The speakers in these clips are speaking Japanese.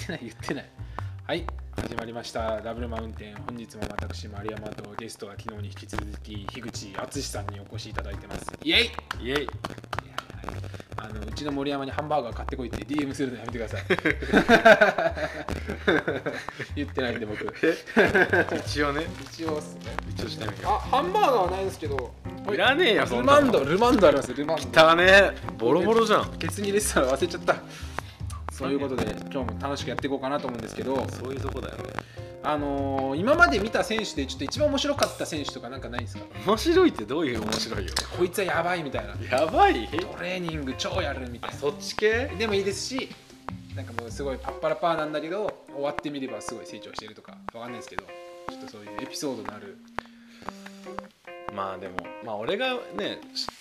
ってない言ってない。はい始まりました。ダブルマウンテン。本日も私丸山とゲストは昨日に引き続き樋口敦さんにお越しいただいてます。イエイ！イエイ！あのうちの森山にハンバーガー買ってこいって DM するのやめてください。言ってないんで僕。一応ね。一応っすね。一応してみよあハンバーガーはないんですけど。ういらねえよそルマンドルマンドありますルマンド。汚ねボロボロじゃん。ケツに入れてたら忘れちゃったそういうことで今日も楽しくやっていこうかなと思うんですけどそういうとこだよね。あのー今まで見た選手でちょっと一番面白かった選手とかなんかないですか？面白いってどういう面白いよ。こいつはやばいみたいな。やばい？トレーニング超やるみたいあそっち系？なでもいいですしなんかもうすごいパッパラパーなんだけど終わってみればすごい成長してるとかわかんないですけどちょっとそういうエピソードのある。まあでもまあ俺がね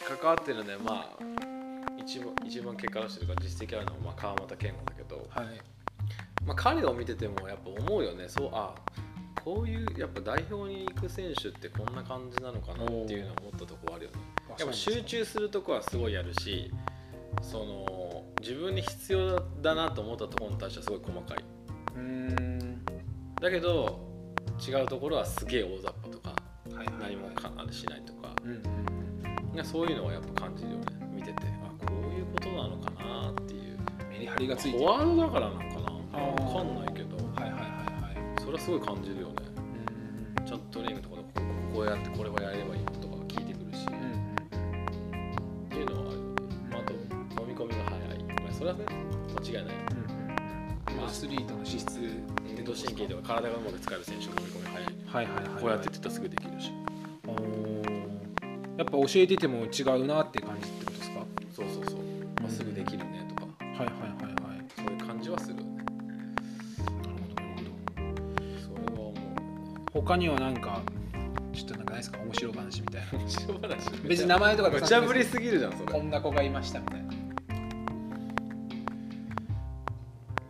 関わってるんでまあ一番一番結果出してるから実績あるのはまあ川又健吾だけど、はい。まあ、彼を見ててもやっぱ思うよね。そうあこういうやっぱ代表に行く選手ってこんな感じなのかなっていうのを思ったところあるよね。やっぱ集中するとこはすごいやるしその自分に必要だなと思ったところに対してはすごい細かい。うーん。だけど違うところはすげえ大雑把とかはいはいはい。何もかしないとか。うんうんねそういうのはやっぱ感じるよねことなのかなっていう。メリハリがついてフォワードだからなのかな。あーわかんないけど。はいはいはいはい。それはすごい感じるよね。うーん。ちゃんとトレーニングとかでこうこうやってこれはやればいいとか聞いてくるし、うんうん。っていうのはあるよね、まあ、あと飲み込みが早い、まあ、それはね間違いない。うんうんアスリートの資質運動神経とか体がうまく使える選手が飲み込み早い。はいはいはいはい。こうやってって言ったらすぐできるし。おー。やっぱ教えてても違うなって感じ他にはなんかちょっとなんかないですか？面白い話みたいな。面白い話別に名前とか出無茶ぶりすぎるじゃんそれ。こんな子がいましたみたいない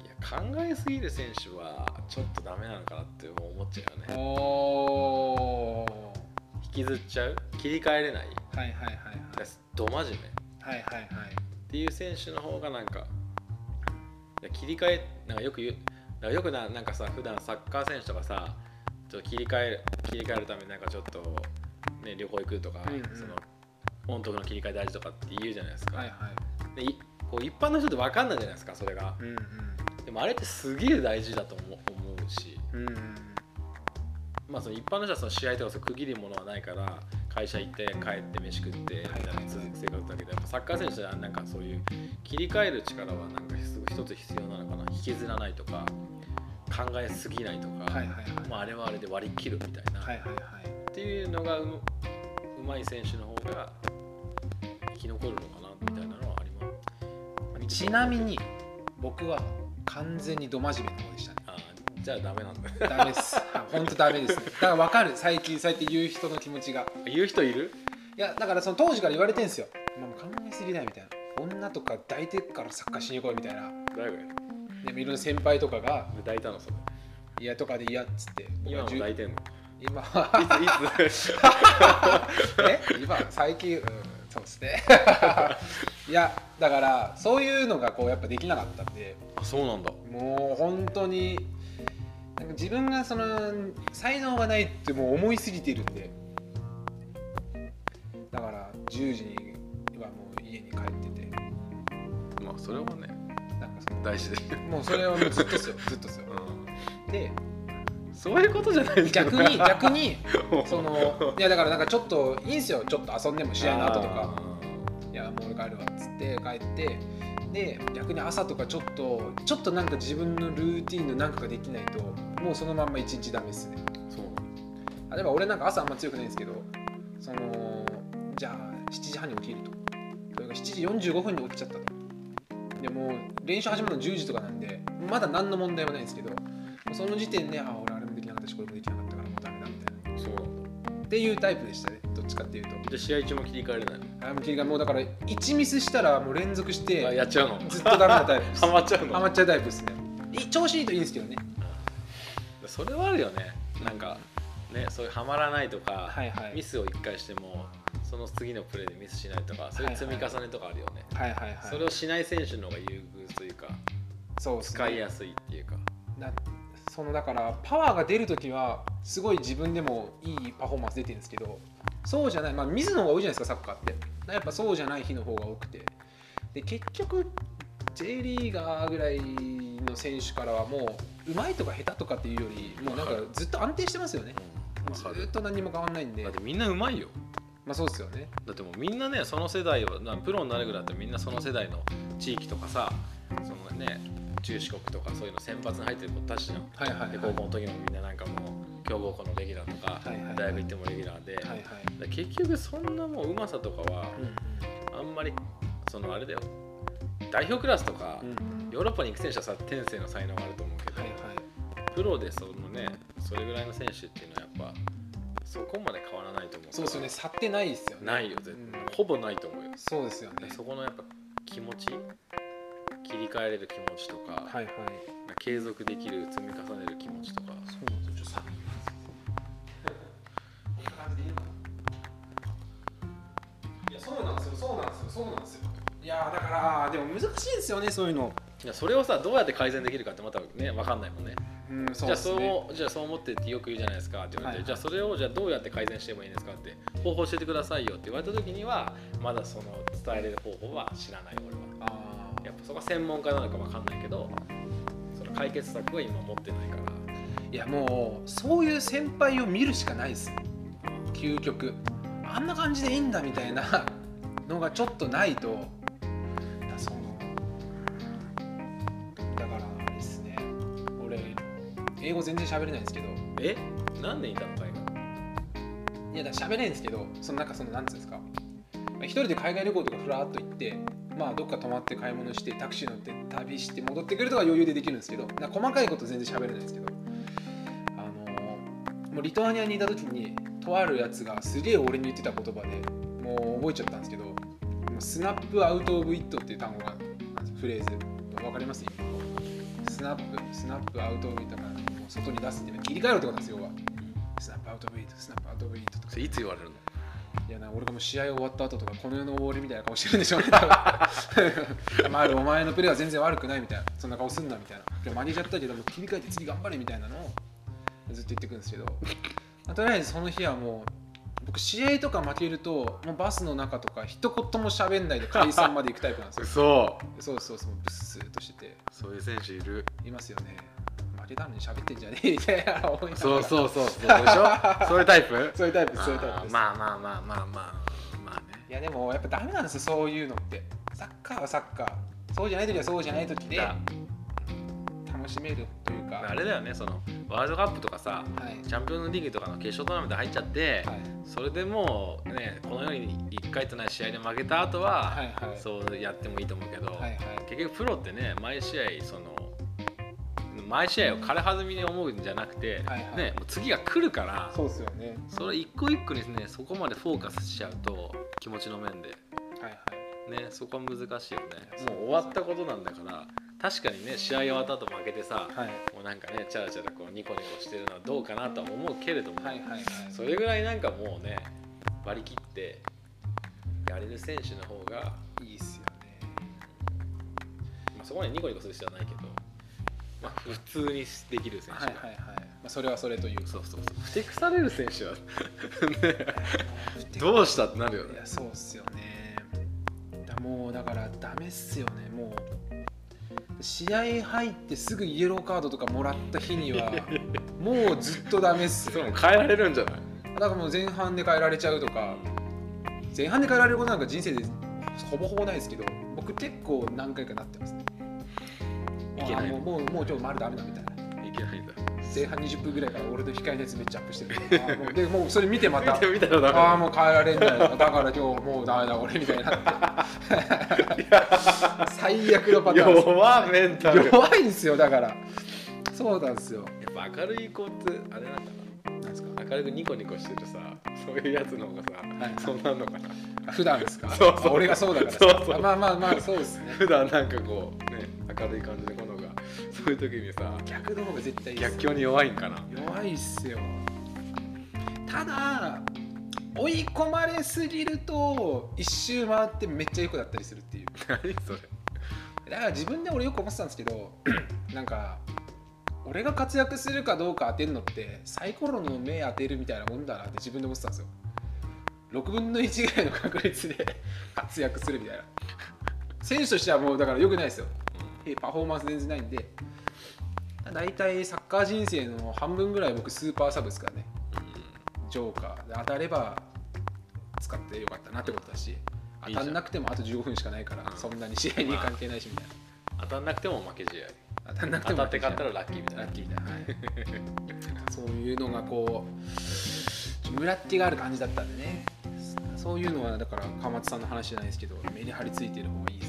や考えすぎる選手はちょっとダメなのかなって思っちゃうよね。おー。引きずっちゃう？切り替えれない？はいはいはいど真面目。っはいはいはい。ていう選手の方がなんか切り替えなんかよく言うよくななんかさ普段サッカー選手とかさちょっと切り替える切り替えるためになんかちょっと、ね、旅行行くとか、うんうん。その音徳の切り替え大事とかって言うじゃないですか、はいはい。でいこう一般の人って分かんないじゃないですかそれが。うんでもあれってすげえ大事だと思う思うし。うんうん。まあその一般の人はその試合とかそう区切るものはないから会社行って帰って飯食ってみたいな続く生活だけどやっぱサッカー選手はなんかそういう切り替える力はなんか一つ必要なのかな。引きずらないとか考えすぎないとか、はいはいはい。まあ、あれはあれで割り切るみたいな、はいはいはい。っていうのがううまい選手の方が生き残るのかなみたいなのはあります。ちなみに僕は完全にど真面目な方でしたね。あーじゃあダメなんだ。ダメです。本当ダメです。ねだから分かる。最近そうやって言う人の気持ちが。言う人いる？いやだからその当時から言われてんですよ、まあ、もう考えすぎだよみたいな。女とか抱いてからサッカーしに行こうみたいな。誰がでもいろんな先輩とかが抱いたのそれいやとかで嫌っつって僕今も抱いてんの？今。いついつ？え？今最近、うん、そうですね。いやだからそういうのがこうやっぱできなかったんで。あそうなんだ。もう本当になんか自分がその才能がないってもう思いすぎてるんで。だから10時にはもう家に帰ってて。まあそれはねなんか大事で。もうそれはもうずっとですよ。ずっとですよ。でそういうことじゃない逆に逆に そのいやだからなんかちょっといいんすよ。ちょっと遊んでも試合の後とか。いやもう俺帰るわっつって帰ってで逆に朝とかちょっとちょっとなんか自分のルーティンのなんかができないともうそのまんま一日ダメっすね。そう。あ例えば俺なんか朝あんま強くないんですけどそのじゃあ7時半に起きると。それが7時45分に起きちゃったとでもう練習始まるの10時とかなんでまだ何の問題もないんですけどその時点であ俺あれもできなかったしこれもできなかったからもうダメだみたいな。そう。っていうタイプでしたね。どっちかっていうと。で試合中も切り替えれないのあもう切り替えもうだから1ミスしたらもう連続しあてやっちゃうの。ずっとダメなタイプです。ハマっちゃうの。ハマっちゃうタイプですね。い調子いいといいんですけどね。それはあるよね。なんかねそういうハマらないとか、はいはい。ミスを1回してもその次のプレーでミスしないとかそういう積み重ねとかあるよね、はいはいはい。それをしない選手の方が優遇というかそうね。使いやすいっていうか。なそのだからパワーが出るときはすごい自分でもいいパフォーマンス出てるんですけどそうじゃないまあ水の方が多いじゃないですかサッカーって。やっぱそうじゃない日の方が多くて。で結局 J リーガーぐらいの選手からはもううまいとか下手とかっていうよりもうなんかずっと安定してますよね。ずっと何も変わんないんで。だってみんなうまいよまあそうですよね。だってもうみんなねその世代はなプロになるぐらいだってみんなその世代の地域とかさそのね中四国とかそういうの選抜に入ってる子たちじゃん。はいはいはい。で高校の時もみんななんかもう強豪校のレギュラーとか、はいはい。大学行ってもレギュラーで、はいはい。結局そんなもううまさとかはうん。あんまりそのあれだよ。代表クラスとか、うんうん。ヨーロッパに行く選手はさ天性の才能があると思うけど、はいはい。プロでそのねそれぐらいの選手っていうのはやっぱそこまで変わらないと思うそうですよね。差ってないですよね。ないよ絶対、うん。ほぼないと思うよ。そうですよね。そこのやっぱ気持ち切り替えれる気持ちとか、はいはい。継続できる積み重ねる気持ちとか。そうなんですよ。さいやそうなんですよそうなんですよそうなんですよ。いやーだからでも難しいですよねそういうの。いやそれをさどうやって改善できるかってまたね分かんないもんねうんじゃあそうじゃあそう思ってってよく言うじゃないですか。って言われて、はいじゃあそれをじゃあどうやって改善してもいいんですかって。方法教えてくださいよって言われた時にはまだその伝えれる方法は知らない俺は。あやっぱそこは専門家なのか分かんないけどその解決策は今持ってないから。ーいやもうそういう先輩を見るしかないです究極。あんな感じでいいんだみたいなのがちょっとないと英語全然喋れないんですけど。え？何年いたの海外いやだから喋れないんですけどそのなんかそのなんつうんですか。まあ一人で海外旅行とかふらっと行ってまあどっか泊まって買い物してタクシー乗って旅して戻ってくるとか余裕でできるんですけど細かいこと全然喋れないんですけど。あのーもうリトアニアにいた時にとあるやつがすげえ俺に言ってた言葉でもう覚えちゃったんですけど snap out of it っていう単語がフレーズ。わかります？ snap。snap out of it からもう外に出すって切り替えろってことですよ要は。 snap out of it snap out of it とか。それいつ言われるのいやな俺がもう試合終わった後とかこの世の終わりみたいな顔してるんでしょうね。まあお前のプレーは全然悪くないみたいな。そんな顔すんなみたいな。でも負けちゃったけどもう切り替えて次頑張れみたいなのをずっと言ってくるんですけど、まあとりあえずその日はもう僕試合とか負けるともうバスの中とか一言も喋んないで解散まで行くタイプなんですよ。そうそうそうそうブッスーっとしてて。そういう選手いる。いますよね負けたのに喋ってんじゃねえみたいな思いなそうそうそうそうでしょ？そういうタイプ？そういうタイプそういうタイプです。まあまあまあまあまあまあまあね。いやでもやっぱダメなんですよそういうのって。サッカーはサッカーそうじゃない時はそうじゃない時でだ。楽しめるというか。あれだよねそのワールドカップとかさはい。チャンピオンズリーグとかの決勝トーナメント入っちゃって、はい。それでもうねこのように1回とない試合で負けた後は、はいはい。そうやってもいいと思うけど、はいはい。結局プロってね毎試合その毎試合を軽はずみに思うんじゃなくて、はいはい。ね、もう次が来るからそうですよね。それ一個一個にねそこまでフォーカスしちゃうと気持ちの面で。はいはい。ねそこは難しいよね。もう終わったことなんだから確かにね試合終わった後負けてさ、はい。もうなんかねチャラチャラこうニコニコしてるのはどうかなとは思うけれども、はいはいはい。それぐらいなんかもうね割り切ってやれる選手の方が、いいっすよね。まあ、そこまでニコニコする必要はないけど、まあ、普通にできる選手が、はいはいはい、まあ、それはそれというそうそうそうふてくされる選手は。ねうどうしたってなるよね。いやそうっすよね。だもうだからダメっすよね。もう試合入ってすぐイエローカードとかもらった日には もうずっとダメっすよ。それも変えられるんじゃない？だからもう前半で変えられちゃうとか前半で変えられることなんか人生でほぼほぼないですけど僕結構何回かなってますけないあもうもうもう今日丸ダメだみたいな。いけないんだ。前半20分ぐらいから俺と控えのやつめっちゃアップしてるあーもうでもうそれ見てまた見てみたらダメああもう変えられんだよだから今日もうダメだ俺みたいになって最悪のパターンです弱メンタルやっ弱いんですよだからそうなんですよぱ明るい子ってあれなんだなんですかな明るくニコニコしてるさそういうやつの方がさ、はいそうなんのかなあ普段ですかそうそうあ俺がそうだからそうそうあまあまあまあそうですね普段なんかこうね明るい感じでこのがそういう時にさ逆の方が絶対いい。逆境に弱いんかな。弱いっすよ。ただ追い込まれすぎると一周回ってめっちゃ良くなったりするっていう。何それ。だから自分で俺よく思ってたんですけど なんか俺が活躍するかどうか当てるのってサイコロの目当てるみたいなもんだなって自分で思ってたんですよ。6分の1ぐらいの確率で 活躍するみたいな。選手としてはもうだから良くないですよ。えパフォーマンス全然ないんで大体サッカー人生の半分ぐらい僕スーパーサブですからね。ジョーカー。で当たれば使ってよかったなってことだし当たんなくてもあと15分しかないからうん。そんなに試合に関係ないしみたいな。当たんなくても負け試合。当たんなくても当たって勝ったらラッキーみたいな。ラッキーみたいな、はい、そういうのがこう村っ気がある感じだったんでね。そういうのはだから川松さんの話じゃないですけど目に張り付いてる方がいいです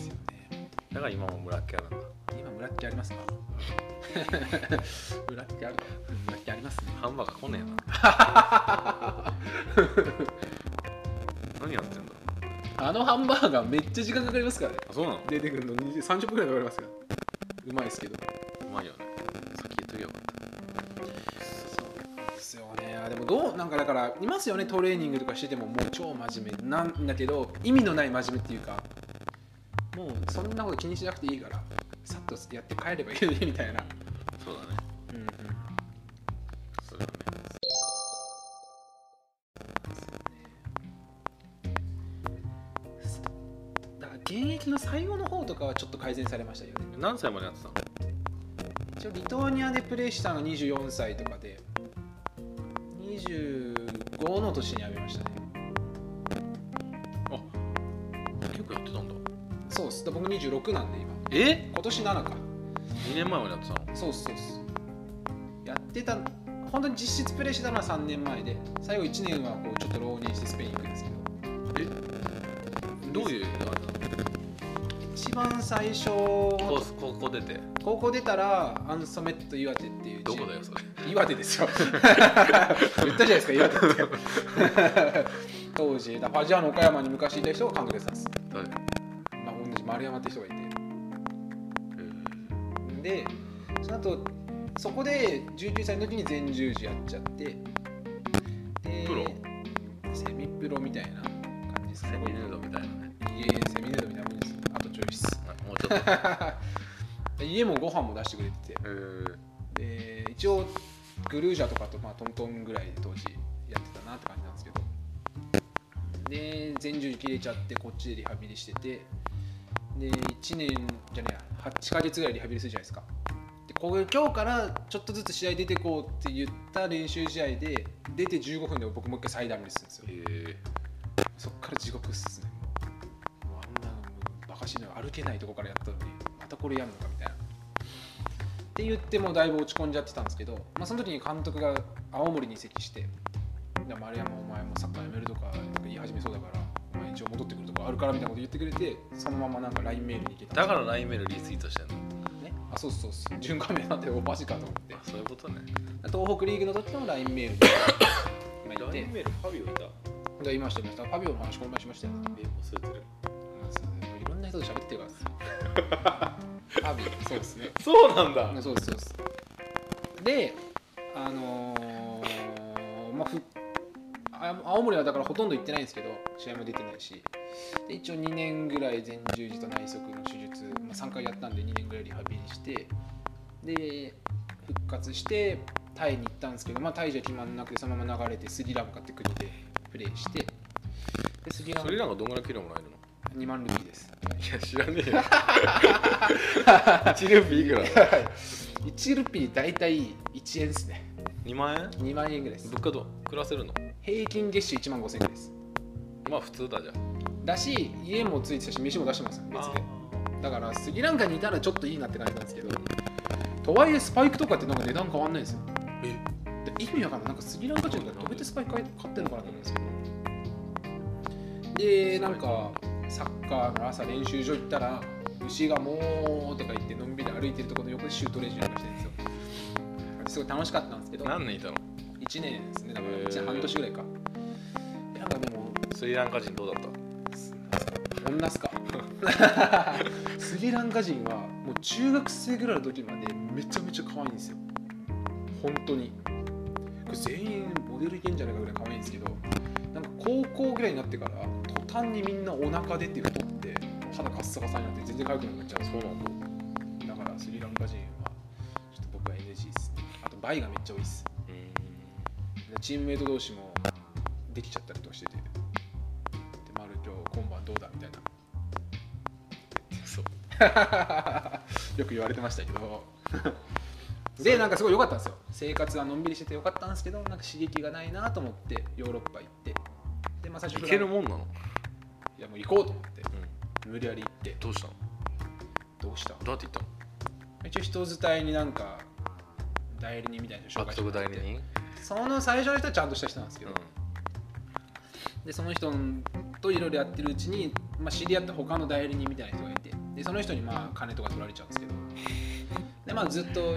だから今も村っ気あるんだ。今村っ気ありますか？村っ気ある村っ気ありますね。ハンバーガー来ねえな。何やってんだ？あのハンバーガーめっちゃ時間かかりますからね。あそうなの？出てくるの20 30分くらいかかりますからうまいですけど。うまいよね。先言っときゃよかった。そうですよね。あでもどうなんかだからいますよねトレーニングとかしててももう超真面目なんだけど意味のない真面目っていうかもうそんなこと気にしなくていいからさっとやって帰ればいいみたいな、そうだね。うん。うん、それはね。だから現役の最後の方とかはちょっと改善されましたよね。何歳までやってたの？一応リトアニアでプレーしたのが24歳とかで25の年に辞めましたねそうっす僕26なんで今。え？今年7か ?2 年前までやってたの？そうっすそうっす。やってた本当に実質プレーしてたのは3年前で。最後1年はこうちょっと浪人してスペイン行くんですけど。どういうあれなの？一番最初。高高校出て。高校出たらアンソメット岩手っていうどこだよそれ？岩手ですよ。言ったじゃないですか岩手って。当時。だファジアーノ岡山に昔いた人が監督やってた。んです、誰まあ、同じ丸山って人がいて。でその後そこで19歳の時に全十字やっちゃって。でプロ？セミプロみたいな感じですセミヌードみたいなね。いえいえセミヌードみたいなもんです。あとちょいっすあもうちょっと。家もご飯も出してくれてて。えーで一応グルージャとかとまあトントンぐらいで当時やってたなって感じなんですけど。で全十字切れちゃってこっちでリハビリしててで1年じゃねえや8ヶ月ぐらいリハビリするじゃないですか。でこう今日からちょっとずつ試合出てこうって言った練習試合で出て15分で僕もう一回再ダメにするんですよ。え。そっから地獄っすね。もうあんなもうバカしいの歩けないとこからやったのにまたこれやるのかみたいな。って言ってもうだいぶ落ち込んじゃってたんですけど、まあ、その時に監督が青森に移籍して「で丸山お前もサッカーやめるとか言い始めそうだから一応戻ってくるとこあるから」みたいなこと言ってくれてそのままなんか LINE メールに行けた。だから LINE メールリツイートしてんの。ね。あそうそうそう。循環名なんておマジかと思って。あそういうことね。東北リーグの時の LINE メールに 今言って。LINE メールファビオいた。で言いましたよねファビオの話この前しましたよねえ忘れて。るいろんな人と喋ってるから。ですアビそうですね。そうなんだ。そうですそうです。であのーまあ青森はだからほとんど行ってないんですけど試合も出てないし。で一応2年ぐらい前十字と内側の手術、まあ、3回やったんで2年ぐらいリハビリしてで復活してタイに行ったんですけど、まあ、タイじゃ決まんなくてそのまま流れてスリランカって国でプレーしてでスリランカスリランカどんぐらい給料もらえるの？2万ルピーです。いや知らねえよ。1ルピーいくら1ルピー大体1円ですね。2万円？2万円ぐらいです。物価どう？暮らせるの？平均月収1万5000円です。まあ普通だじゃん。だし家もついてたし飯も出してます別で。だからスリランカにいたらちょっといいなって感じなんですけどとはいえスパイクとかってなんか値段変わんないんですよ。え？で意味わかんない。なんかスリランカ人がどうやってスパイク買買ってんのかなと思うんですけどでなんかサッカーの朝練習場行ったら牛がもうとか言ってのんびり歩いてるところの横でシュート練習なんかしてるんですよ。すごい楽しかったんですけど。何年いたの？1年ですね。だからへー。1年半年ぐらいか。でなんかでも。スリランカ人どうだった？女っすか？スリランカ人はもう中学生ぐらいの時までめちゃめちゃ可愛いんですよ。本当に。これ全員モデルいけんじゃないかぐらい可愛いんですけどなんか高校ぐらいになってから途端にみんなお腹出て太って肌カッサカサになって全然可愛くなくなっちゃう。そうなんだ。だからスリランカ人はちょっと僕は NG 嬉しいですあと倍がめっちゃ多いですチームメイト同士もできちゃったりとかしてて。で「丸今日今晩どうだ?」みたいな。そう。よく言われてましたけど。でなんかすごい良かったんですよ。生活はのんびりしてて良かったんですけどなんか刺激がないなと思ってヨーロッパ行って。でまあ最初いけるもんなの、いやもう行こうと思って。うん、無理やり行って。どうしたの？どうした？どうやって行ったの？一応人伝いになんか代理人みたいな人紹介獲してもらって。得代理人、その最初の人はちゃんとした人なんですけど、でその人といろいろやってるうちに、まあ、知り合った他の代理人みたいな人がいて。でその人にまあ金とか取られちゃうんですけど。で、まあ、ずっと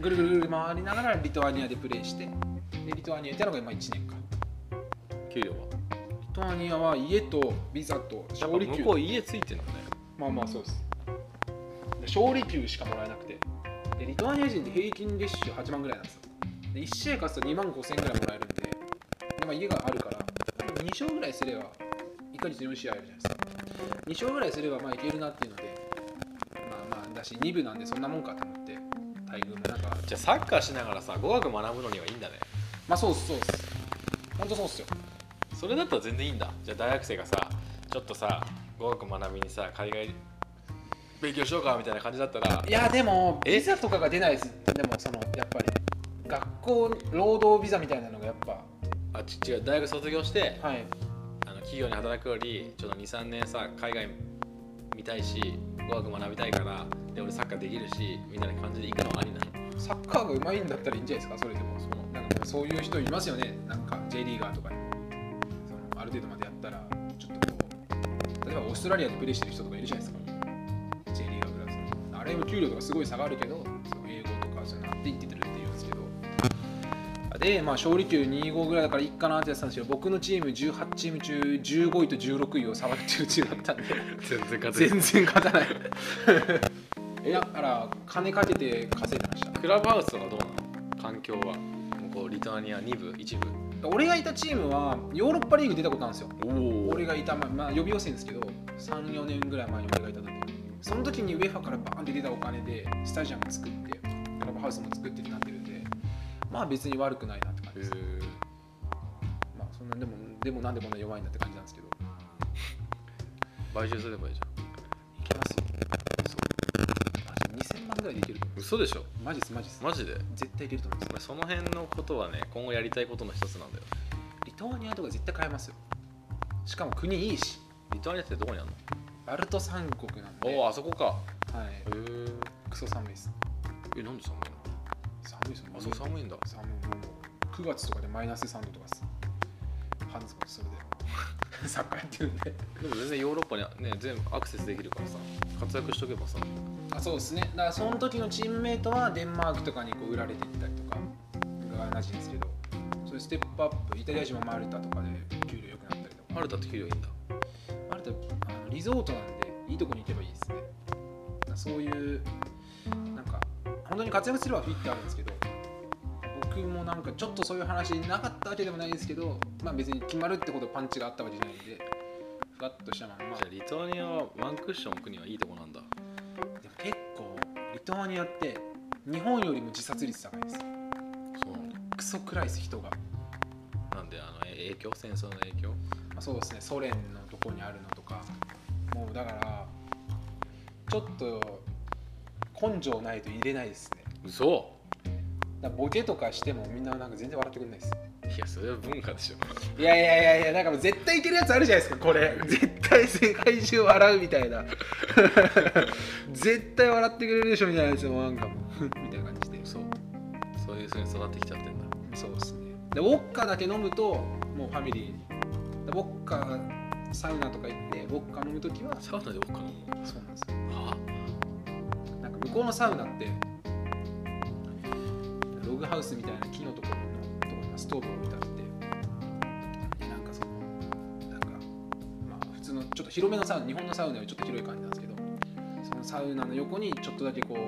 ぐるぐるぐる回りながらリトアニアでプレーして。でリトアニアにいたのがまあ1年かうん、給料は？リトアニアは家とビザと勝利給ぱ向こう家ついてんのね。まあまあそうです。で勝利給しかもらえなくて。でリトアニア人って平均月収8万ぐらいなんですよで1試合勝つと2万5千ぐらいもらえるんでで、まあ、家があるから2勝ぐらいすれば1ヶ月4試合あるじゃないですか。2勝ぐらいすればまあいけるなっていうのでまあまあだし2部なんでそんなもんかと思って待遇もなんか。じゃあサッカーしながらさ語学学ぶのにはいいんだね。まあそうっすそうっす。本当そうっすよ。それだったら全然いいんだ。じゃあ大学生がさちょっとさ語学学びにさ海外勉強しようかみたいな感じだったら。いやでもえビザとかが出ないです。でもそのやっぱり学校労働ビザみたいなのがやっぱあち違う大学卒業してはい。あの企業に働くよりちょっと23年さ海外見たいし語学学びたいからで俺サッカーできるしみたいな感じで行くのはありなの。サッカーが上手いんだったらいいんじゃないですかそれでも。そのなんかそういう人いますよね。なんか J リーガーとかに。もそのある程度までやったらちょっとこう例えばオーストラリアでプレーしてる人とかいるじゃないですか。J リーガークラス。あれも給料とかすごい下がるけどでまあ勝利給25ぐらいだからいいかなってやってたんですけど僕のチーム18チーム中15位と16位をさばってるチームだったんで。全然勝全然勝たない。えだから金かけて稼いでました。クラブハウスとかどうなの？環境は。向こうリトアニア2部1部。俺がいたチームはヨーロッパリーグ出たことあるんですよ。お俺がいた、まあ、まあ、予備予選ですけど34年ぐらい前に俺がいた時。その時にウェファからバーンって出たお金でスタジアム作ってクラブハウスも作ってってなってるまあ別に悪くないなって感じです、まあそんなでもでもなんでこんな弱いんだって感じなんですけど。買収すればいいじゃいけますよ。そう。マジ2000万ぐらいでいけると思ん嘘でしょ。うマジっすマジっす。マジで？絶対いけると思うんです。よその辺のことはね今後やりたいことの一つなんだよ。リトアニアとか絶対買えますよ。しかも国いいし。リトアニアってどこにあるバルト三国なんで。のおおあそこか。はい。へえクソ寒いです。えなんで寒い寒いですよのあそう寒いんだ。寒い。もう9月とかでマイナス3度とかです半ズボンそれで。サッカーやってるんで。でも全然ヨーロッパにね全部アクセスできるからさ。活躍しとけばさ。あそうですね。だからその時のチームメイトはデンマークとかにこう売られていったりとかが同じですけどそういうステップアップイタリア人もマルタとかで給料良くなったりとか。マルタって給料いいんだ。マルタあのリゾートなんでいいとこに行けばいいですね。そういう本当に活躍すればフィットあるんですけど僕もなんかちょっとそういう話なかったわけでもないですけどまあ別に決まるってことパンチがあったわけじゃないんでふわっとしたまんま。じゃあリトアニアはワンクッション置くにはいいとこなんだ。でも結構リトアニアって日本よりも自殺率高いですそうクソ暗いです人が、なんであのえ影響戦争の影響？まあ、そうですねソ連のとこにあるのとか。もうだからちょっと根性ないと入れないですね。嘘だボケとかしてもみんななんか全然笑ってくれないです。いやそれは文化でしょ。いやいやいやいやなんかもう絶対いけるやつあるじゃないですかこれ。絶対世界中笑うみたいな。絶対笑ってくれるでしょみたいなやつもなんかもう。みたいな感じで。そう。そういうふうに育ってきちゃってんだ。そうですね。でウォッカだけ飲むともうファミリーでウォッカサウナとか行ってウォッカ飲むときはサウナで僕かそうなんですよ。なはなんか向こうのサウナってログハウスみたいな木のところのところにストーブが置いてあってでなんかそのなんかまあ普通のちょっと広めのサウナ日本のサウナよりちょっと広い感じなんですけどそのサウナの横にちょっとだけこう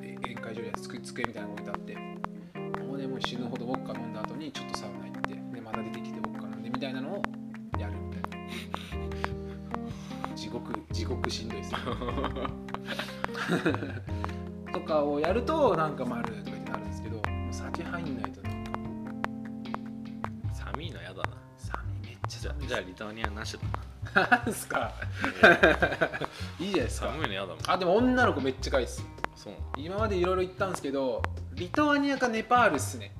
宴会場や机机みたいなのが置いてあってもうねもう死ぬほどウォッカ飲んだ後にちょっとサウナ行ってでまた出てきてウォッカ飲んでみたいなのをやるみたいな。地獄地獄しんどいですよ。かをやるとなんか丸とかってなるんですけどもう先入んないとなんか寒いのやだな。寒いめっちゃじゃじゃあリトアニアなしだな。なんすか、いいじゃないですか。寒いのやだもん。あでも女の子めっちゃかいっす。そう今までいろいろ言ったんですけどリトアニアかネパールっすね。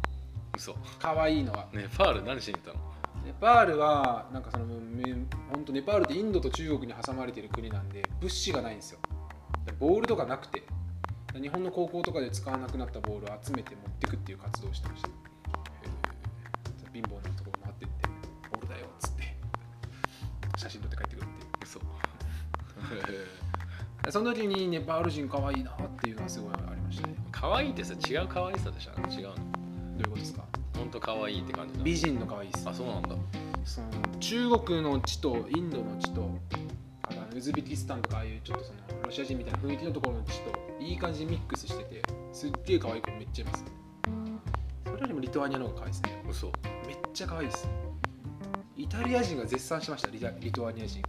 嘘。可愛いのは。ネパール何しに行ったの？ネパールはなんかその本当ネパールってインドと中国に挟まれてる国なんで物資がないんですよ。ボールとかなくて。日本の高校とかで使わなくなったボールを集めて持ってくっていう活動をしてました。貧乏なところ回ってってボールだよっつって写真撮って帰ってくるっていう。嘘。その時にネパール人可愛いなっていうのはすごいありましたね。可愛いってさ違う可愛さでしょ？違うの。どういうことですか？ほんと可愛いって感じ美人の可愛いです。あそうなんだ。その中国の地とインドの地とのウズベキスタンとかああいうちょっとそのロシア人みたいな雰囲気のところの地といい感じにミックスしててすっげえ可愛い子めっちゃいます。それよりもリトアニアの方が可愛いですね。嘘。めっちゃ可愛いです。イタリア人が絶賛してましたリタリトアニア人。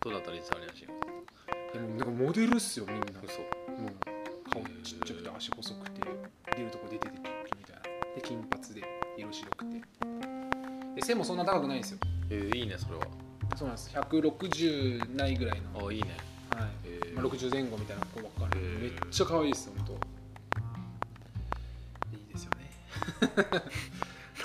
どうだったリトアニア人？でもなんかモデルっすよみんな。嘘。もう顔ちっちゃくて足細くて出るとこ出ててみたいなで金髪で色白くて。で背もそんな高くないんですよ。えー、いいねそれはそうなんです。160ないぐらいの。あいいね。はい。えー。まあ、60前後みたいな子ばっかり、へー。めっちゃ可愛いです本当。いいですよね。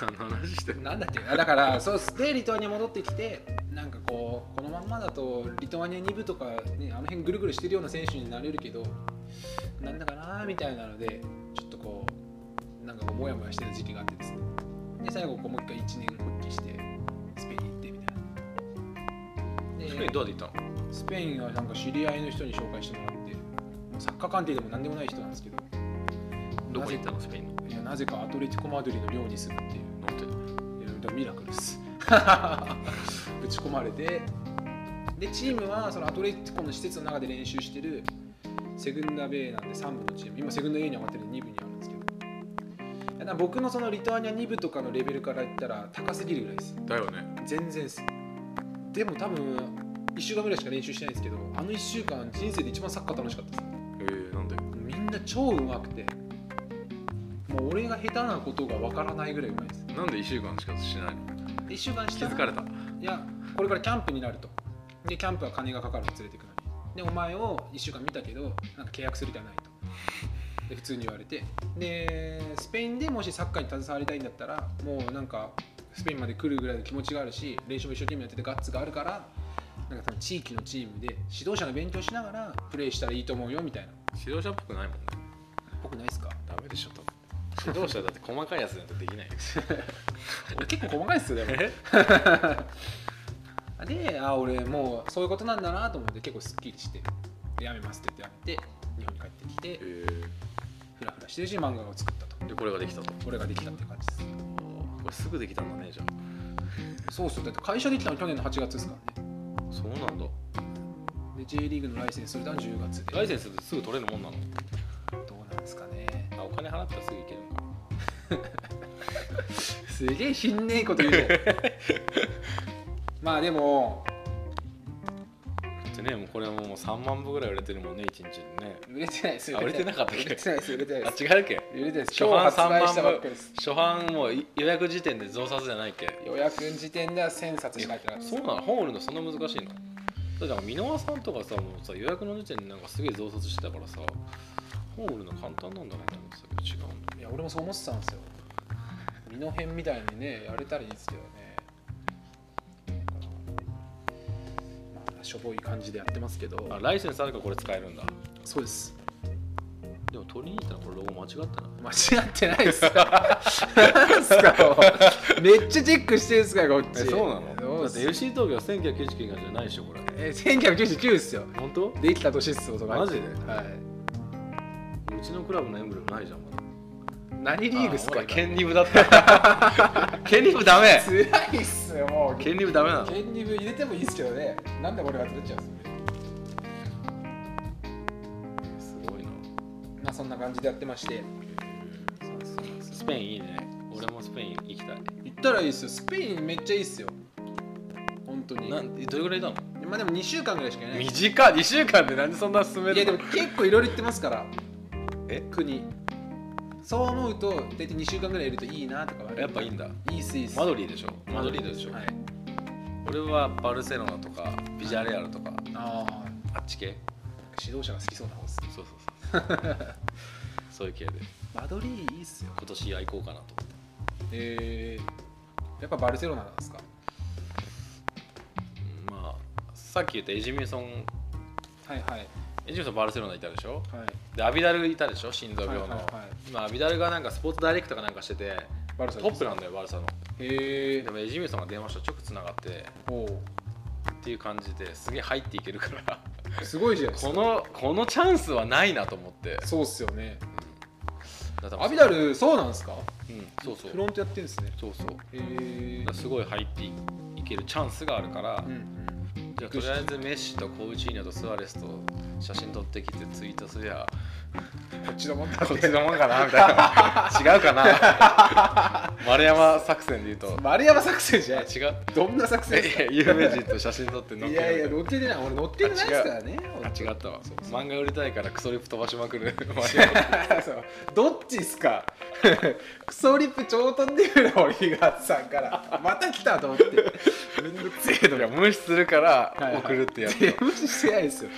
何の話してなんだっけ？あだからそうでリトアニア戻ってきてなんかこうこのまんまだとリトアニア2部とか、ね、あの辺ぐるぐるしてるような選手になれるけどなんだかなみたいなのでちょっとこうなんかこうモヤモヤしてる時期があってですね。で最後こうもう一回1年復帰してスペイン。スペインどうやって行ったのスペインはなんか知り合いの人に紹介してもらってサッカー関係でも何でもない人なんですけどどこに行ったのスペインの？いやなぜかアトレティコ・マドリーの寮に住むっていうなんていやミラクルです。ぶち込まれて。でチームはそのアトレティコの施設の中で練習してる Segunda B なんで3部のチーム。今セグンダ A に上がってるんで2部にあるんですけど。だ僕のそのリトアニア2部とかのレベルから言ったら高すぎるぐらいです。だよね。全然です。でも多分1週間ぐらいしか練習してないんですけどあの1週間人生で一番サッカー楽しかったです。えー、なんで？みんな超うまくてもう俺が下手なことがわからないぐらいうまいです。なんで1週間しかしないの？1週間した気づかれた？いやこれからキャンプになると。でキャンプは金がかかると連れてくのに。でお前を1週間見たけどなんか契約する気はないと。で普通に言われて。でスペインでもしサッカーに携わりたいんだったらもうなんかスペインまで来るぐらいの気持ちがあるし練習も一生懸命やっててガッツがあるからなんか地域のチームで指導者の勉強しながらプレーしたらいいと思うよみたいな。指導者っぽくないもんね。僕ないっすか？ダメでしょ多分指導者だって細かいやつなんてできない 結構細かいっすよでも。であ俺もうそういうことなんだなと思って結構すっきりしてでやめますって言ってやめて日本に帰ってきてえ。フラフラしてるし漫画を作ったと。ー、でこれができたと。これができたっていう感じです。これすぐできたんだねじゃそうっすよ。だって会社できたの去年の8月ですからね。あそうなんだ。で J リーグのライセンス取れたの10月で。ライセンスってすぐ取れるもんなの？どうなんですかね。あお金払ったらすぐいけるのか。すげえひんねえこと言うね まあでもでねもうこれはもう3万部ぐらい売れてるもんね1日でね。売れてないですあ売れてなかったっけ？売れてないです売れてないあです。違うっけ？売れてないです。初版今日発売したばっか部初版もう予約時点で増刷じゃないっけ？予約時点では1000冊しか入ってなかったです。そうなの。本売るのそんな難しいの？だか箕輪さんとかさもうさ予約の時点でなんかすげえ増刷してたからさ本売るの簡単なんだなと思ってたけど違うんだ。いや俺もそう思ってたんですよ。身の辺みたいにねやれたらいいですけどねしょぼい感じでやってますけど。あライセンスあるからこれ使えるんだ。そうです。でも取りに行ったらこれロゴ間違ってない。間違ってないですか？なんすかめっちゃチェックしてるんすかこっち。えそうなの？だって FC 東京1999年じゃないでしょこれ。え1999ですよ。本当？できた年っす男マジで？はうちのクラブのエンブレムないじゃんまだ。い何リーグっすかあほら県リブだった。県リブダメ。つらいっすよもう。県リブダメなの？県リブ入れてもいいっすけどね。なんで俺が取っちゃうんですすごいな。まあそんな感じでやってまして。スペインいいね。俺もスペイン行きたい。行ったらいいっすよ。スペインめっちゃいいっすよ。本当に。なんどれぐらいいたの？まあでも2週間ぐらいしかいない。短い2週間でなんでそんな進めいやでるのも結構いろいろ行ってますから。え？国そう思うと大体2週間ぐらいいるといいなとかはやっぱいいんだ。いいっすいいっすマドリーでしょ。マドリードでしょ、はい。俺はバルセロナとかビジャレアルとかあああっち系。指導者が好きそうな方ですそうそうそう。そういう系で。マドリーいいっすよ。今年行こうかなと思って。えー、やっぱバルセロナなんですか？うんまあさっき言ったエジミソンはいはいエジミソンバルセロナいたでしょ？はい。でアビダルいたでしょ？心臓病の、はいはいはい。今アビダルがなんかスポーツダイレクトかなんかしててバルサトップなんだよバルサの。へえ。でもエジミソンが電話したら直つながっておっていう感じですげえ入っていけるから。おすごいじゃないですか。このこのチャンスはないなと思って。そうっすよね。だからアビダルそうなんですか？うんそうそう。フロントやってるんですね。そうそう。へえ。らすごい入っていけるチャンスがあるから、うんうんとりあえずメッシとコーチーニョとスアレスと写真撮ってきてツイートすりゃこっちのもんだこっちのもんかなみたいな。違うかな。丸山作戦で言うと。丸山作戦じゃない。違う。どんな作戦ですか？え有名人と写真撮って載っいけるやいや乗っててない。俺乗ってないですからね。あ違ったわ。漫画売りたいからクソリップ飛ばしまくる。そう。どっちっすか？クソリップ超飛んでるの俺東さんから。また来たと思って。めんどくせえ無視するからはいはい。送るってやつ、いや無視してないですよ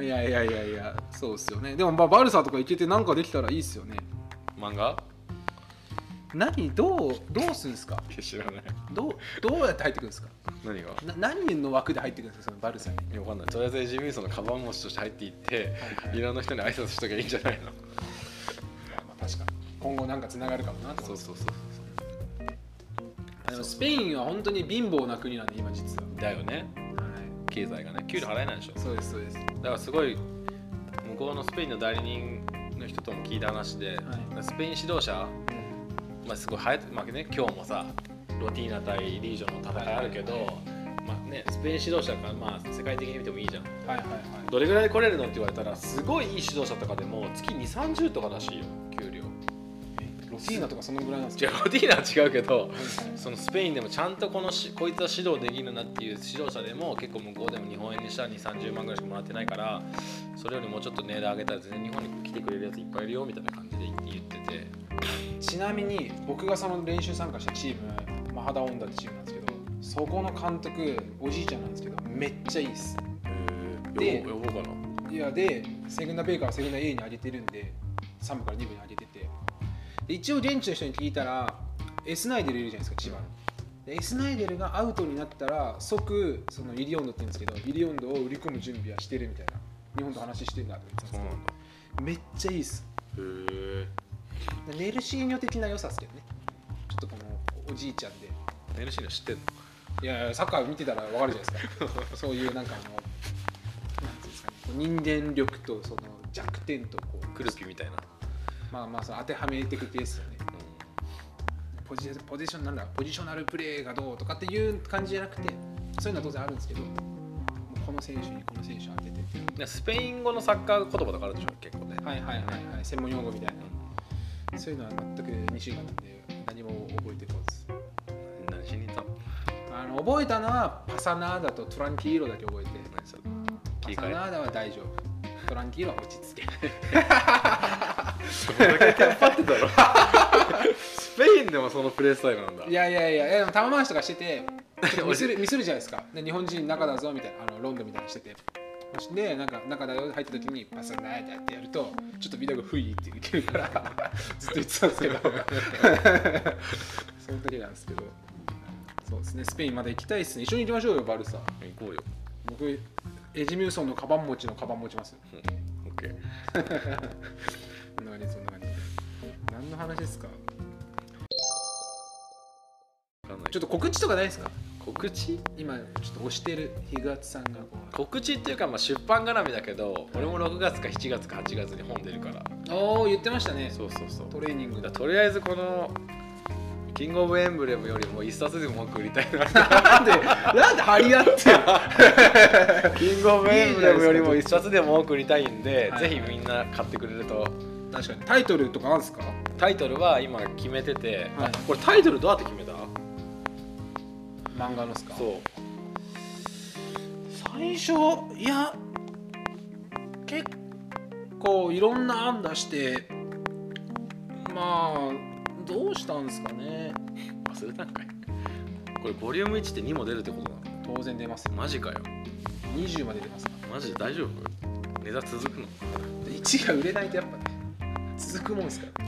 いやいやいやいやそうっすよね。でもまあバルサとか行けてなんかできたらいいっすよね。漫画？何どうどうすんすか？知らない。どうどうやって入ってくるんですか？何が？な何人の枠で入ってくるんですかそのバルサに？いやわかんない。とりあえずエジミーソンのカバン持ちとして入っていって、はいはいい。ろんな人に挨拶しときゃいいんじゃないの？まあまあ確かに。今後なんかつながるかもなと思そうそうそうあでもスペインは本当に貧乏な国なんで今実は。だよね。はい経済がね給料払えないでしょ。そうですそうです。だからすごい向こうのスペインの代理人の人とも聞いた話で、はスペイン指導者、まあ、すごい流行って、まあね、今日もさロティーナ対リージョンの戦いあるけど、まあね、スペイン指導者が、まあ、世界的に見てもいいじゃん。はいはいはい。どれぐらい来れるのって言われたらすごいいい指導者とかでも月2 3 0とからしいよ給料ィーナとかそのぐらいなんですか？ロティーナは違うけどはい。はいそのスペインでもちゃんとこのしこいつは指導できるなっていう指導者でも結構向こうでも日本円にしたら2 3 0万ぐらいしかもらってないからそれよりもうちょっと値段上げたら全然日本に来てくれるやついっぱいいるよみたいな感じで言ってて。ちなみに僕がその練習参加したチームマハダオンダってチームなんですけどそこの監督おじいちゃんなんですけどめっちゃいいっす。で呼ぼうかない。やでセグンダ B からセグンダ A に上げてるんで3部から2部に上げてて。で一応現地の人に聞いたらエスナイデルいるじゃないですか千葉の。でエスナイデルがアウトになったら即そのイリオンドって言うんですけどイリオンドを売り込む準備はしてるみたいな日本と話してるなと言ってたんですけど。めっちゃいいっす。へえでメルシーニョ的な良さっすけどね。ちょっとこのおじいちゃんで。メルシーノ知ってんの？いやいやサッカー見てたら分かるじゃないですか。そういうなんかあのなんていうんですかね人間力とその弱点とこう。クルピみたいな、まあまあその当てはめていくケースよね。ポジポジションなんだ？ポジショナルプレーがどうとかっていう感じじゃなくてそういうのは当然あるんですけどもうこの選手にこの選手当てて。スペイン語のサッカー言葉とかあるでしょ？結構ね。はいはいはいはい。専門用語みたいな。そういうのは全く2週間なんで何も覚えてこず。何しに行ったの？あの覚えたのはパサナーダとトランキーロだけ覚えて。パサナーダは大丈夫。トランキーロは落ち着け どれだけテンパってたろスペインでもそのプレースタイルなんだ。いやいやいやいやでも玉回しとかしてて ミスるミスるじゃないですか。で日本人中だぞみたいなあのロンドンみたいにしてて。でなんか中だよ入った時にパスないだってやるとちょっとビデオが不意っていけるから ずっと言ってたんですけど。その時なんですけど。そうですね。スペインまだ行きたいですね。一緒に行きましょうよバルサ。行こうよ。僕エジミューソンのカバン持ちのカバン持ちますよ。オッケーそんな感じそんな感じ何の話ですか？ちょっと告知とかないですか？告知？今ちょっと推してる日勝さんが。告知っていうかまあ出版絡みだけど俺も6月か7月か8月に本出るから。おお言ってましたね。そうそうそう。トレーニング。だだとりあえずこのキングオブエンブレムよりも一冊でも多く売りたいな。なんでなんで張り合って キングオブエンブレムよりも一冊でも多く売りたいんではい。ぜひみんな買ってくれると確かに。タイトルとかあるんですか？タイトルは今決めてて、はい。あこれタイトルどうやって決めた？漫画のっすか？そう。最初いや結構いろんな案出してまあどうしたんですかね？忘れたんかい。これボリューム1って2も出るってことなの？当然出ますよ。マジかよ。20まで出ますかマジで大丈夫？値段続くの？らで1が売れないとやっぱね続くもんですか？ら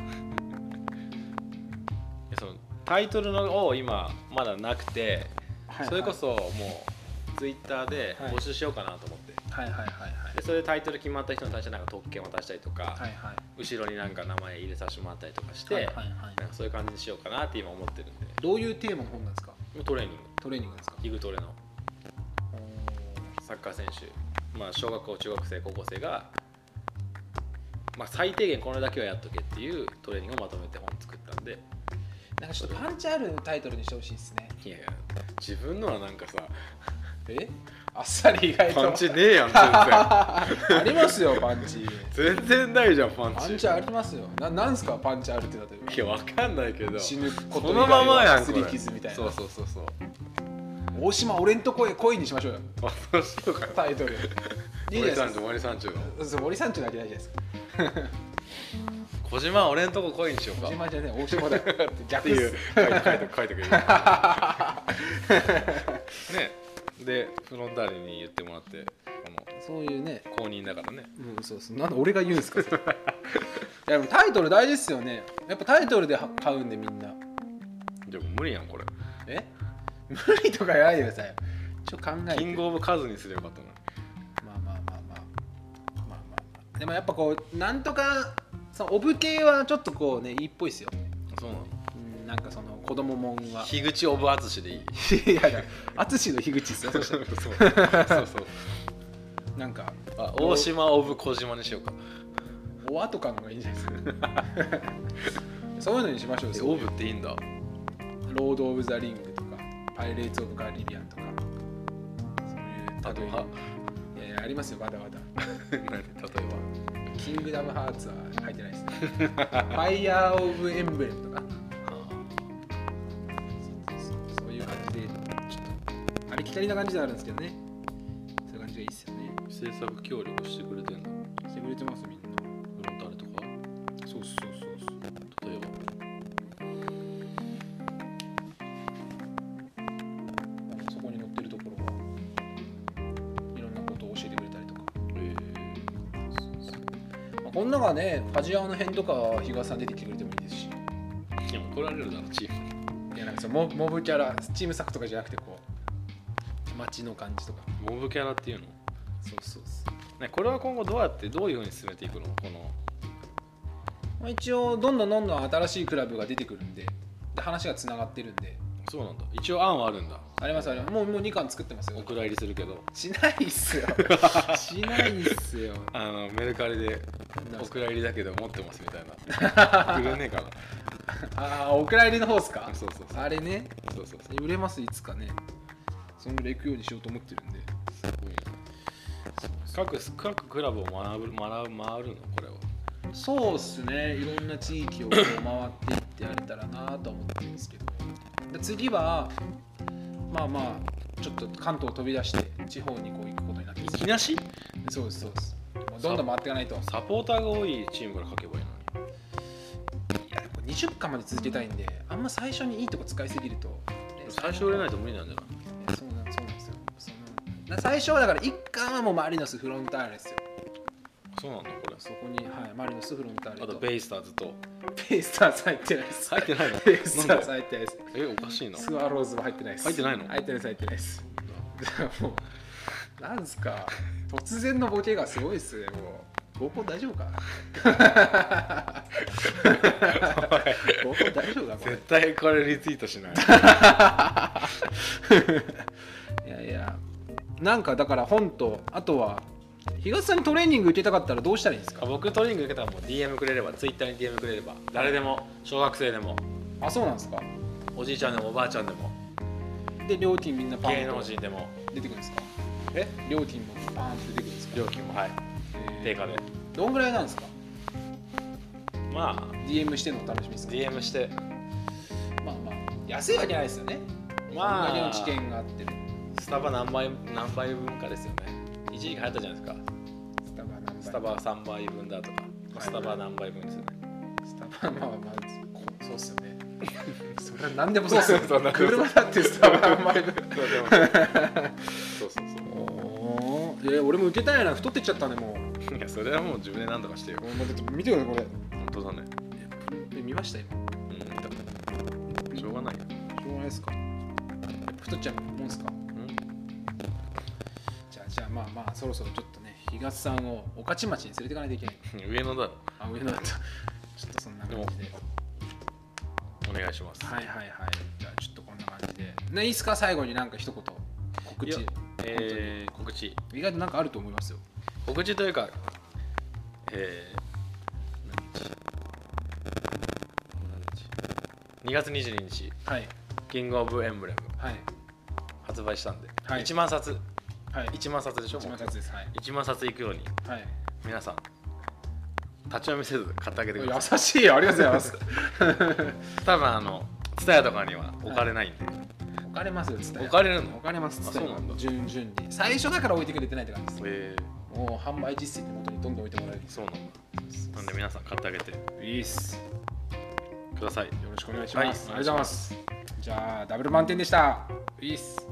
えそのタイトルのを今まだなくて、はいそれこそもうツイッターではい。募集しようかなと思って、はいはいはいはい。でそれでタイトル決まった人に対してなんか特権渡したりとか、はいはい。後ろになんか名前入れさせてもらったりとかして、はいはいはい。なんかそういう感じにしようかなって今思ってるんで。どういうテーマの本なんですか？トレーニング。トレーニングですか？ヒグトレの。サッカー選手、まあ、小学校中学生高校生が、まあ、最低限これだけはやっとけっていうトレーニングをまとめて本作ったんで。なんかちょっとパンチあるタイトルにしてほしいですね。いやいや自分のはなんかさえ？あっさり意外と。パンチねえやん全 ありますよパンチ。然全然ないじゃんパンチ。パンチありますよ。ななんすかパンチあるって例えいやわかんないけど。ば死ぬことままやんすり傷みたいな。そうそうそうそう。大島俺んとこへ恋にしましょうよ。あそうしようか。タイトル。いいじゃない森三ですか中森三中の。森三中だけないじゃないです。か 小島俺んとこ恋にしようか。大島じゃねえ大島だよ。って逆いう書いて書いて書いてくれる。ね。でフロンターレに言ってもらってこそういうね。の公認だからね。うんそうそうなんで俺が言うんすか？いやでもタイトル大事っすよね。やっぱタイトルでは買うんでみんな。でも無理やんこれ。え？無理とか言わないでくださいよ。ちょっと考えて。キングオブカズにすればよかったのでもやっぱこうなんとかそのオブ系はちょっとこうねいいっぽいっすよ、そうなの。うん、なんかその子供もんは。樋口オブ淳でいい。いやいや淳の樋口っすよそしたら。そうそう。そうなんかあ大島オブ小島にしようか。語感がいいんじゃないですか。そういうのにしましょうよ。えオブっていいんだ。ロード・オブ・ザ・リングとかパイレーツ・オブ・カリビアンとか。そういうあとは？例えばいやいやありますよまだまだ何例えキングダム・ハーツは入ってないですね。ファイヤー・オブ・エンブレムとか。そういう感じでちょっとありきたりな感じではあるんですけどね。そういう感じがいいっすよね。ば制作協力してくれてんだ。してくれてますまあ、この中ねファジアの辺とかは日嘉さん出てきてくれてもいいですし。ー、いや怒られるだろチームいやなんかそのモモブキャラチーム作とかじゃなくてこう街の感じとか。モブキャラっていうの？そうそうそう。ねこれは今後どうやってどういうふうに進めていくの？この。まあ、一応どんどんどんどん新しいクラブが出てくるんでで話がつながってるんでそうなんだ。一応案はあるんだ。ありますあります。もうもう2巻作ってますよ。お蔵入りするけど。しないっすよ。しないっすよ。あのメルカリでお蔵入りだけど持ってますみたいな。売れねえかな。ああお蔵入りの方っすか？そうそうそう。あれね？そうそうそう。売れますいつかね。そんぐらい行くようにしようと思ってるんで。すごいね各各クラブを学ぶ学ぶ回るの？これは。そうっすね。いろんな地域を回っていってやれたらなとは思ってるんですけどで次はまあまあちょっと関東を飛び出して地方にこう行くことになってます。きなし？そうですそうです。もうどんどん回っていかないと。いサポーターが多いチームから書けばいいのに。やこれ20巻まで続けたいんであんま最初にいいとこ使いすぎると最初売れないと無理なんじゃない？いやそうなんそうなんですよ。そのな最初はだから1巻はもうマリノスフロンターレですよそうなんだこれ。そこに、はい、マリノスフロンターレと。あとベイスターズと。ベイスターズ入ってないです。入ってないの？ベイスターズ入ってないです。えおかしいな。スワローズも入ってないです。入ってないの？入ってないです入ってないです。もうなんすか。突然のボケがすごいっすねもう。合コン大丈夫か？合コン大丈夫か？これ。絶対これリツイートしない。いやいや。なんかだから本とあとは東さんにトレーニング受けたかったらどうしたらいいんですか？僕トレーニング受けたらもう DM くれれば Twitter に DM くれれば誰でも小学生でも。あそうなんですか。おじいちゃんでもおばあちゃんでも。で料金みんなパン芸能と人でも。出てくるんですか？え？料金もパーンと出てくるんですか？料金もはい。えー。定価で。どんぐらいなんですか？まあ。DM してんの楽しみですか？DM して。まあまあ安いわけないですよね。まあ。こんなにの知見があってスタバ何倍何倍分かですよね一時期流行ったじゃないですか。スタバ何倍スタバ3倍分だとか、い。スタバ何倍分ですよね。スタバまあまあこそうっすよね。それは何でもそうっすよ。そうなんでもそう車だってスタバ生まれるそうそう。そおーえ俺も受けたいな太ってっちゃったねもう。ういやそれはもう自分で何とかしてよ。見てくださいこ本当だね。見ました今うん見たしょうがないよ。しょうがないですか。太っちゃうもんですかまあまあそろそろちょっとね東さんを御徒町に連れていかないといけない。上野だろ。あ上野だと。ちょっとそんな感じで。お願いします。はいはいはい。じゃあちょっとこんな感じで。ねいいっすか？最後になんか一言。告知。えー、告知。意外となんかあると思いますよ。告知というかえー、何日？何日？2月22日。はい。キングオブエンブレム。はい。発売したんで、はい。1万冊はい。1万冊でしょ一もう番冊ですはい。1万冊いくように。はい。皆さん。立ち読みせず買ってあげてください。優しいありがとうございます。多分あのツタヤとかには置かれないんで、置かれますよつった置かれるの？置かれますあそうなんだ。順々に。最初だから置いてくれてないって感じです。え。もう販売実績のもとにどんどん置いてもらえる。ー、そうなんだ。なんで皆さん買ってあげて。いいっす。ください。よろしくお願いします、はい。ありがとうございます。じゃあダブル満点でした。いいっす